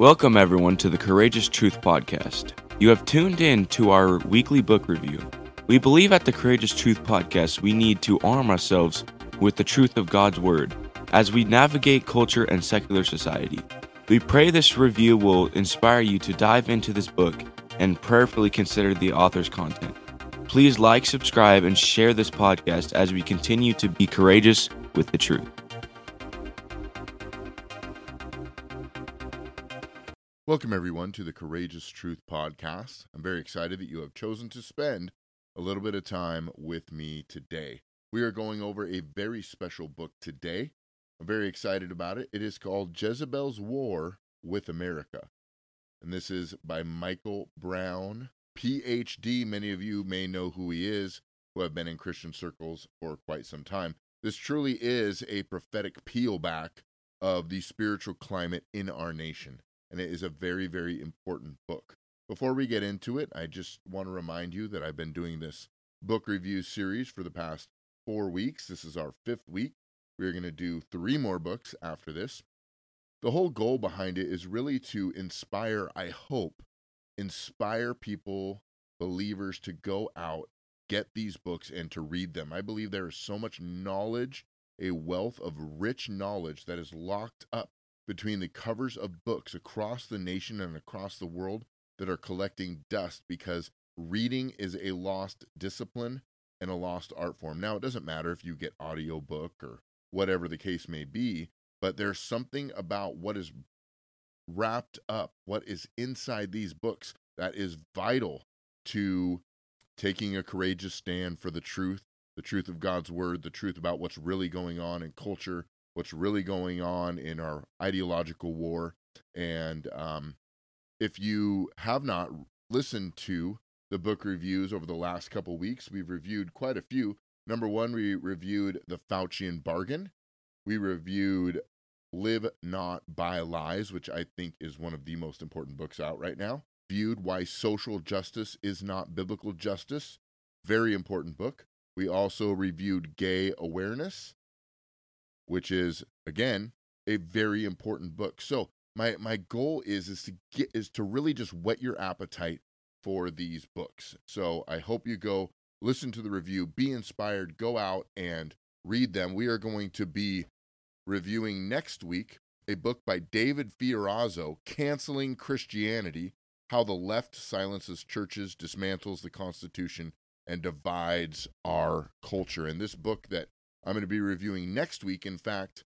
Welcome, everyone, to the Courageous Truth Podcast. You have tuned in to our weekly book review. We believe at the Courageous Truth Podcast we need to arm ourselves with the truth of God's Word as we navigate culture and secular society. We pray this review will inspire you to dive into this book and prayerfully consider the author's content. Please like, subscribe, and share this podcast as we continue to be courageous with the truth. Welcome, everyone, to the Courageous Truth Podcast. I'm very excited that you have chosen to spend a little bit of time with me today. We are going over a very special book today. I'm very excited about it. It is called Jezebel's War with America. And this is by Michael Brown, PhD. Many of you may know who he is, who have been in Christian circles for quite some time. This truly is a prophetic peel back of the spiritual climate in our nation and it is a very, very important book. Before we get into it, I just want to remind you that I've been doing this book review series for the past four weeks. This is our fifth week. We're going to do three more books after this. The whole goal behind it is really to inspire, I hope, inspire people, believers to go out, get these books, and to read them. I believe there is so much knowledge, a wealth of rich knowledge that is locked up between the covers of books across the nation and across the world that are collecting dust because reading is a lost discipline and a lost art form. Now, it doesn't matter if you get audiobook or whatever the case may be, but there's something about what is wrapped up, what is inside these books that is vital to taking a courageous stand for the truth, the truth of God's word, the truth about what's really going on in culture, what's really going on in our ideological war. And um, if you have not listened to the book reviews over the last couple weeks, we've reviewed quite a few. Number one, we reviewed The Faucian Bargain. We reviewed Live Not by Lies, which I think is one of the most important books out right now. Viewed Why Social Justice is Not Biblical Justice. Very important book. We also reviewed Gay Awareness which is again a very important book. So my my goal is is to get is to really just whet your appetite for these books. So I hope you go listen to the review, be inspired, go out and read them. We are going to be reviewing next week a book by David Fiorazo, Canceling Christianity: How the Left Silences Churches, Dismantles the Constitution, and Divides Our Culture. And this book that I'm going to be reviewing next week, in fact,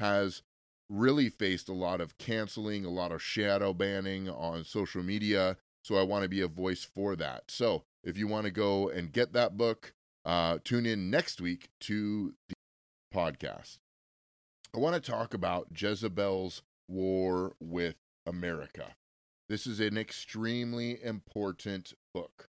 has really faced a lot of canceling, a lot of shadow banning on social media. So I want to be a voice for that. So if you want to go and get that book, uh, tune in next week to the podcast. I want to talk about Jezebel's war with America. This is an extremely important book.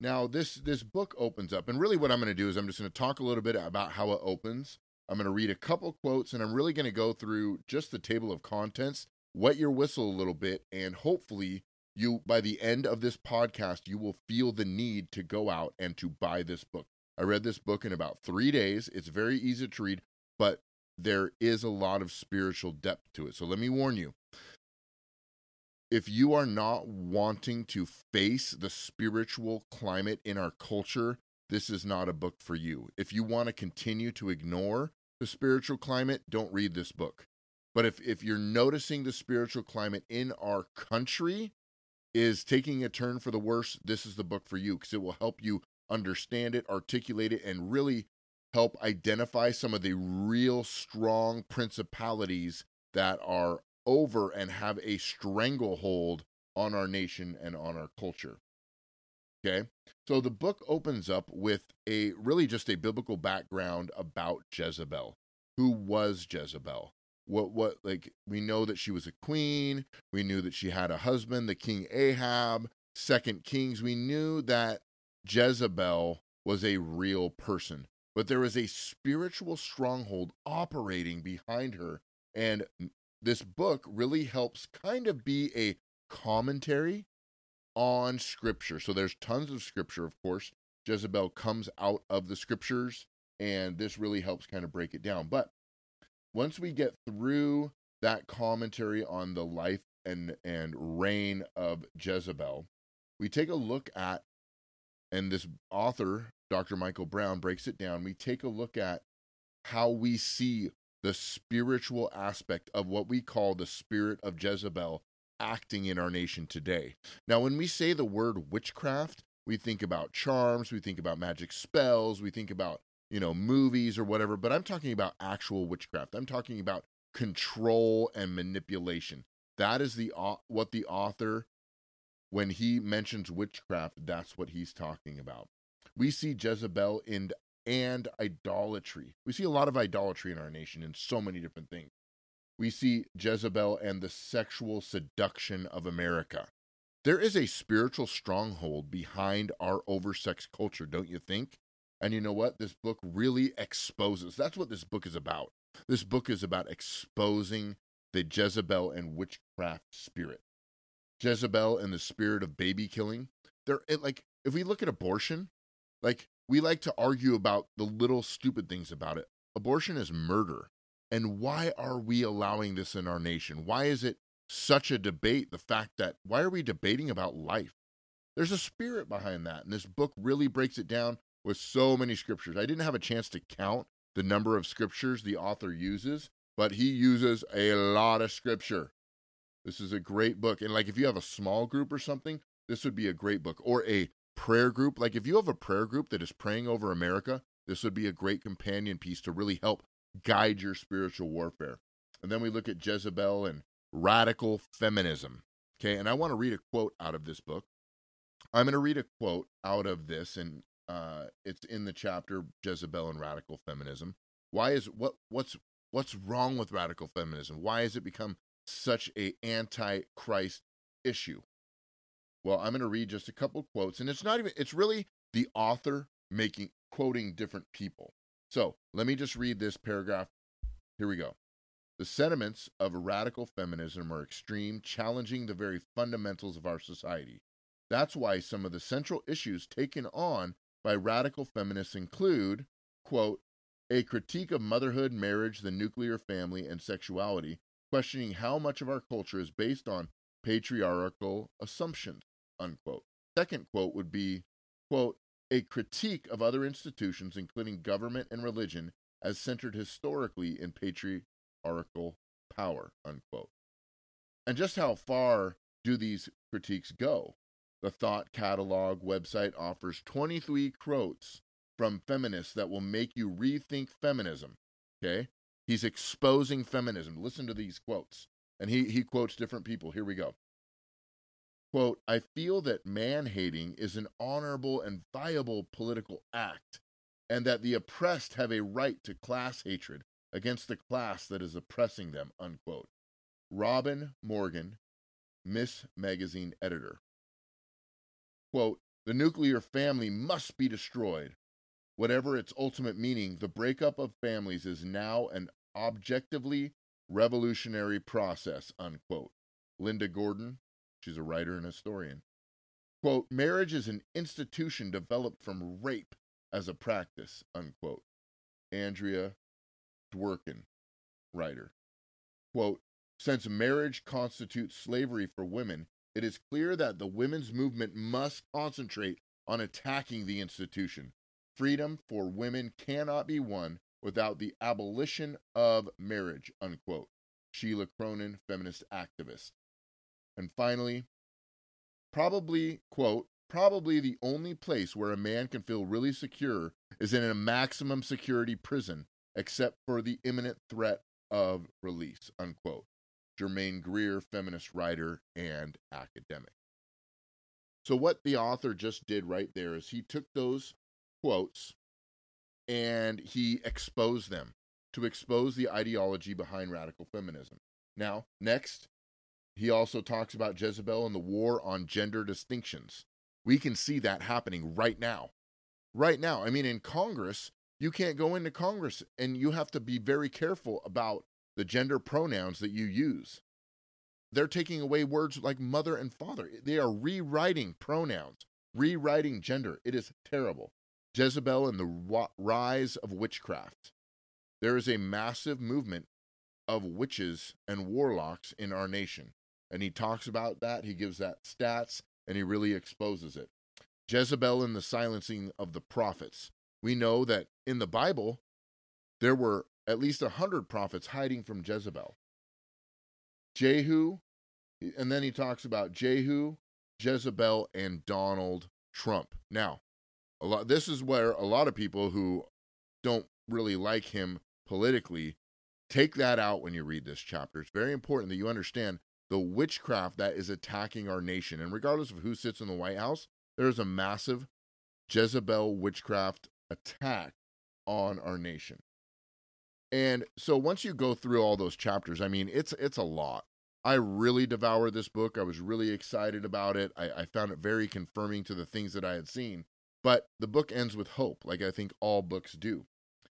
Now, this this book opens up, and really what I'm going to do is I'm just going to talk a little bit about how it opens. I'm going to read a couple quotes, and I'm really going to go through just the table of contents, wet your whistle a little bit, and hopefully you by the end of this podcast you will feel the need to go out and to buy this book. I read this book in about three days. It's very easy to read, but there is a lot of spiritual depth to it. So let me warn you if you are not wanting to face the spiritual climate in our culture, this is not a book for you. If you want to continue to ignore the spiritual climate, don't read this book. But if, if you're noticing the spiritual climate in our country is taking a turn for the worse, this is the book for you because it will help you understand it, articulate it, and really help identify some of the real strong principalities that are over and have a stranglehold on our nation and on our culture. Okay. So the book opens up with a really just a biblical background about Jezebel. Who was Jezebel? What what like we know that she was a queen. We knew that she had a husband, the king Ahab, second Kings. We knew that Jezebel was a real person, but there was a spiritual stronghold operating behind her and this book really helps kind of be a commentary on scripture. So there's tons of scripture, of course. Jezebel comes out of the scriptures, and this really helps kind of break it down. But once we get through that commentary on the life and and reign of Jezebel, we take a look at and this author, Dr. Michael Brown breaks it down. We take a look at how we see the spiritual aspect of what we call the spirit of Jezebel acting in our nation today. Now, when we say the word witchcraft, we think about charms, we think about magic spells, we think about, you know, movies or whatever, but I'm talking about actual witchcraft. I'm talking about control and manipulation. That is the what the author when he mentions witchcraft, that's what he's talking about. We see Jezebel in and idolatry. We see a lot of idolatry in our nation in so many different things. We see Jezebel and the sexual seduction of America. There is a spiritual stronghold behind our oversex culture, don't you think? And you know what? This book really exposes. That's what this book is about. This book is about exposing the Jezebel and witchcraft spirit. Jezebel and the spirit of baby killing. They're it, like, if we look at abortion, like, we like to argue about the little stupid things about it. Abortion is murder. And why are we allowing this in our nation? Why is it such a debate? The fact that why are we debating about life? There's a spirit behind that. And this book really breaks it down with so many scriptures. I didn't have a chance to count the number of scriptures the author uses, but he uses a lot of scripture. This is a great book. And like if you have a small group or something, this would be a great book. Or a prayer group. Like if you have a prayer group that is praying over America, this would be a great companion piece to really help guide your spiritual warfare. And then we look at Jezebel and radical feminism. Okay, and I want to read a quote out of this book. I'm going to read a quote out of this, and uh, it's in the chapter Jezebel and radical feminism. Why is what what's what's wrong with radical feminism? Why has it become such a anti-Christ issue? Well, I'm going to read just a couple quotes, and it's not even, it's really the author making, quoting different people. So let me just read this paragraph. Here we go. The sentiments of radical feminism are extreme, challenging the very fundamentals of our society. That's why some of the central issues taken on by radical feminists include, quote, a critique of motherhood, marriage, the nuclear family, and sexuality, questioning how much of our culture is based on patriarchal assumptions, unquote. Second quote would be, quote, a critique of other institutions, including government and religion, as centered historically in patriarchal power, unquote. And just how far do these critiques go? The Thought Catalog website offers 23 quotes from feminists that will make you rethink feminism. Okay? He's exposing feminism. Listen to these quotes. And he, he quotes different people. Here we go. Quote, I feel that man hating is an honorable and viable political act, and that the oppressed have a right to class hatred against the class that is oppressing them. Unquote. Robin Morgan, Miss Magazine editor. Quote, the nuclear family must be destroyed. Whatever its ultimate meaning, the breakup of families is now an objectively revolutionary process. Unquote. Linda Gordon, She's a writer and historian. Quote, marriage is an institution developed from rape as a practice, unquote. Andrea Dworkin, writer. Quote, since marriage constitutes slavery for women, it is clear that the women's movement must concentrate on attacking the institution. Freedom for women cannot be won without the abolition of marriage, unquote. Sheila Cronan, feminist activist. And finally, probably, quote, probably the only place where a man can feel really secure is in a maximum security prison, except for the imminent threat of release, unquote. Germaine Greer, feminist writer and academic. So, what the author just did right there is he took those quotes and he exposed them to expose the ideology behind radical feminism. Now, next, he also talks about Jezebel and the war on gender distinctions. We can see that happening right now. Right now. I mean, in Congress, you can't go into Congress and you have to be very careful about the gender pronouns that you use. They're taking away words like mother and father. They are rewriting pronouns, rewriting gender. It is terrible. Jezebel and the rise of witchcraft. There is a massive movement of witches and warlocks in our nation. And he talks about that. He gives that stats and he really exposes it. Jezebel and the silencing of the prophets. We know that in the Bible, there were at least a hundred prophets hiding from Jezebel. Jehu, and then he talks about Jehu, Jezebel, and Donald Trump. Now, a lot this is where a lot of people who don't really like him politically take that out when you read this chapter. It's very important that you understand the witchcraft that is attacking our nation. And regardless of who sits in the White House, there is a massive Jezebel witchcraft attack on our nation. And so once you go through all those chapters, I mean, it's it's a lot. I really devoured this book. I was really excited about it. I, I found it very confirming to the things that I had seen. But the book ends with hope, like I think all books do.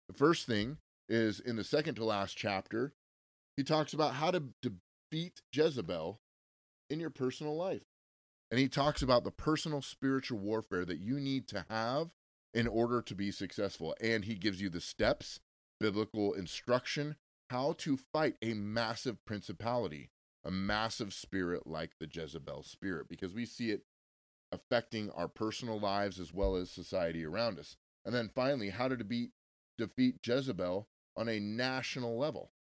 The first thing is in the second to last chapter, he talks about how to defeat Jezebel in your personal life. And he talks about the personal spiritual warfare that you need to have in order to be successful. And he gives you the steps, biblical instruction, how to fight a massive principality, a massive spirit like the Jezebel spirit, because we see it affecting our personal lives as well as society around us. And then finally, how to beat, defeat Jezebel on a national level.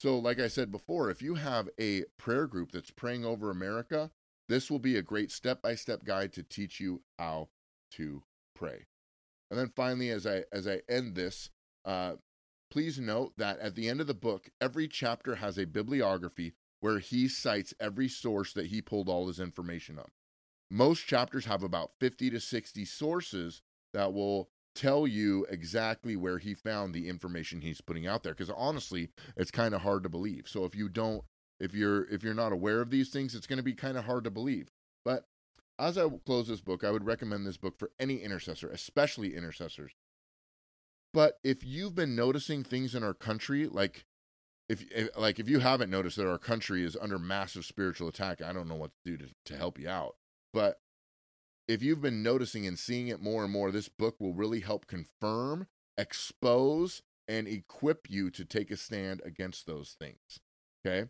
So, like I said before, if you have a prayer group that's praying over America, this will be a great step by step guide to teach you how to pray. And then finally, as I as I end this, uh, please note that at the end of the book, every chapter has a bibliography where he cites every source that he pulled all his information on. Most chapters have about 50 to 60 sources that will tell you exactly where he found the information he's putting out there because honestly it's kind of hard to believe. So if you don't if you're if you're not aware of these things it's going to be kind of hard to believe. But as i close this book i would recommend this book for any intercessor especially intercessors. But if you've been noticing things in our country like if, if like if you haven't noticed that our country is under massive spiritual attack i don't know what to do to, to help you out. But if you've been noticing and seeing it more and more, this book will really help confirm, expose, and equip you to take a stand against those things. Okay.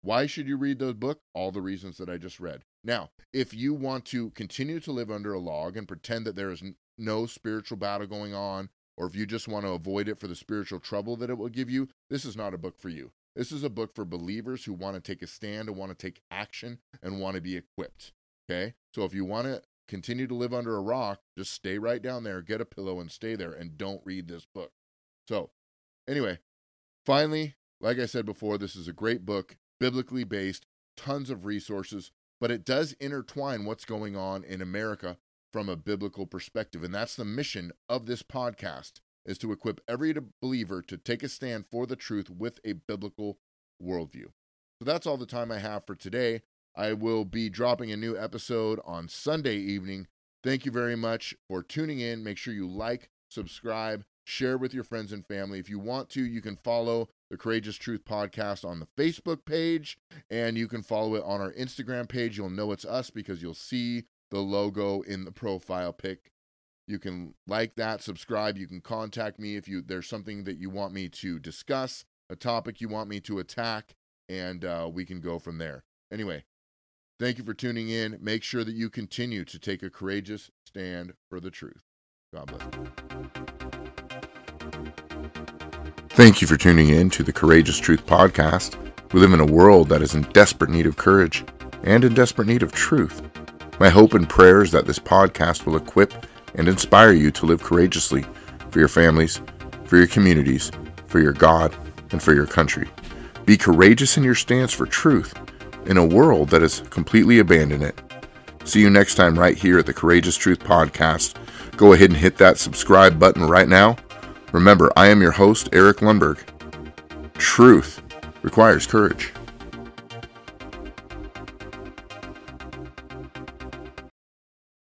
Why should you read the book? All the reasons that I just read. Now, if you want to continue to live under a log and pretend that there is no spiritual battle going on, or if you just want to avoid it for the spiritual trouble that it will give you, this is not a book for you. This is a book for believers who want to take a stand and want to take action and want to be equipped. Okay. So if you want to continue to live under a rock, just stay right down there, get a pillow, and stay there, and don't read this book. So, anyway, finally, like I said before, this is a great book, biblically based, tons of resources, but it does intertwine what's going on in America from a biblical perspective. And that's the mission of this podcast is to equip every believer to take a stand for the truth with a biblical worldview. So that's all the time I have for today. I will be dropping a new episode on Sunday evening. Thank you very much for tuning in. Make sure you like, subscribe, share with your friends and family. If you want to, you can follow the Courageous Truth podcast on the Facebook page and you can follow it on our Instagram page. You'll know it's us because you'll see the logo in the profile pic. You can like that, subscribe, you can contact me if you there's something that you want me to discuss, a topic you want me to attack, and uh, we can go from there. Anyway, Thank you for tuning in. Make sure that you continue to take a courageous stand for the truth. God bless you. Thank you for tuning in to the Courageous Truth Podcast. We live in a world that is in desperate need of courage and in desperate need of truth. My hope and prayer is that this podcast will equip and inspire you to live courageously for your families, for your communities, for your God, and for your country. Be courageous in your stance for truth in a world that has completely abandoned it. See you next time, right here at the Courageous Truth Podcast. Go ahead and hit that subscribe button right now. Remember, I am your host, Eric Lundberg. Truth requires courage.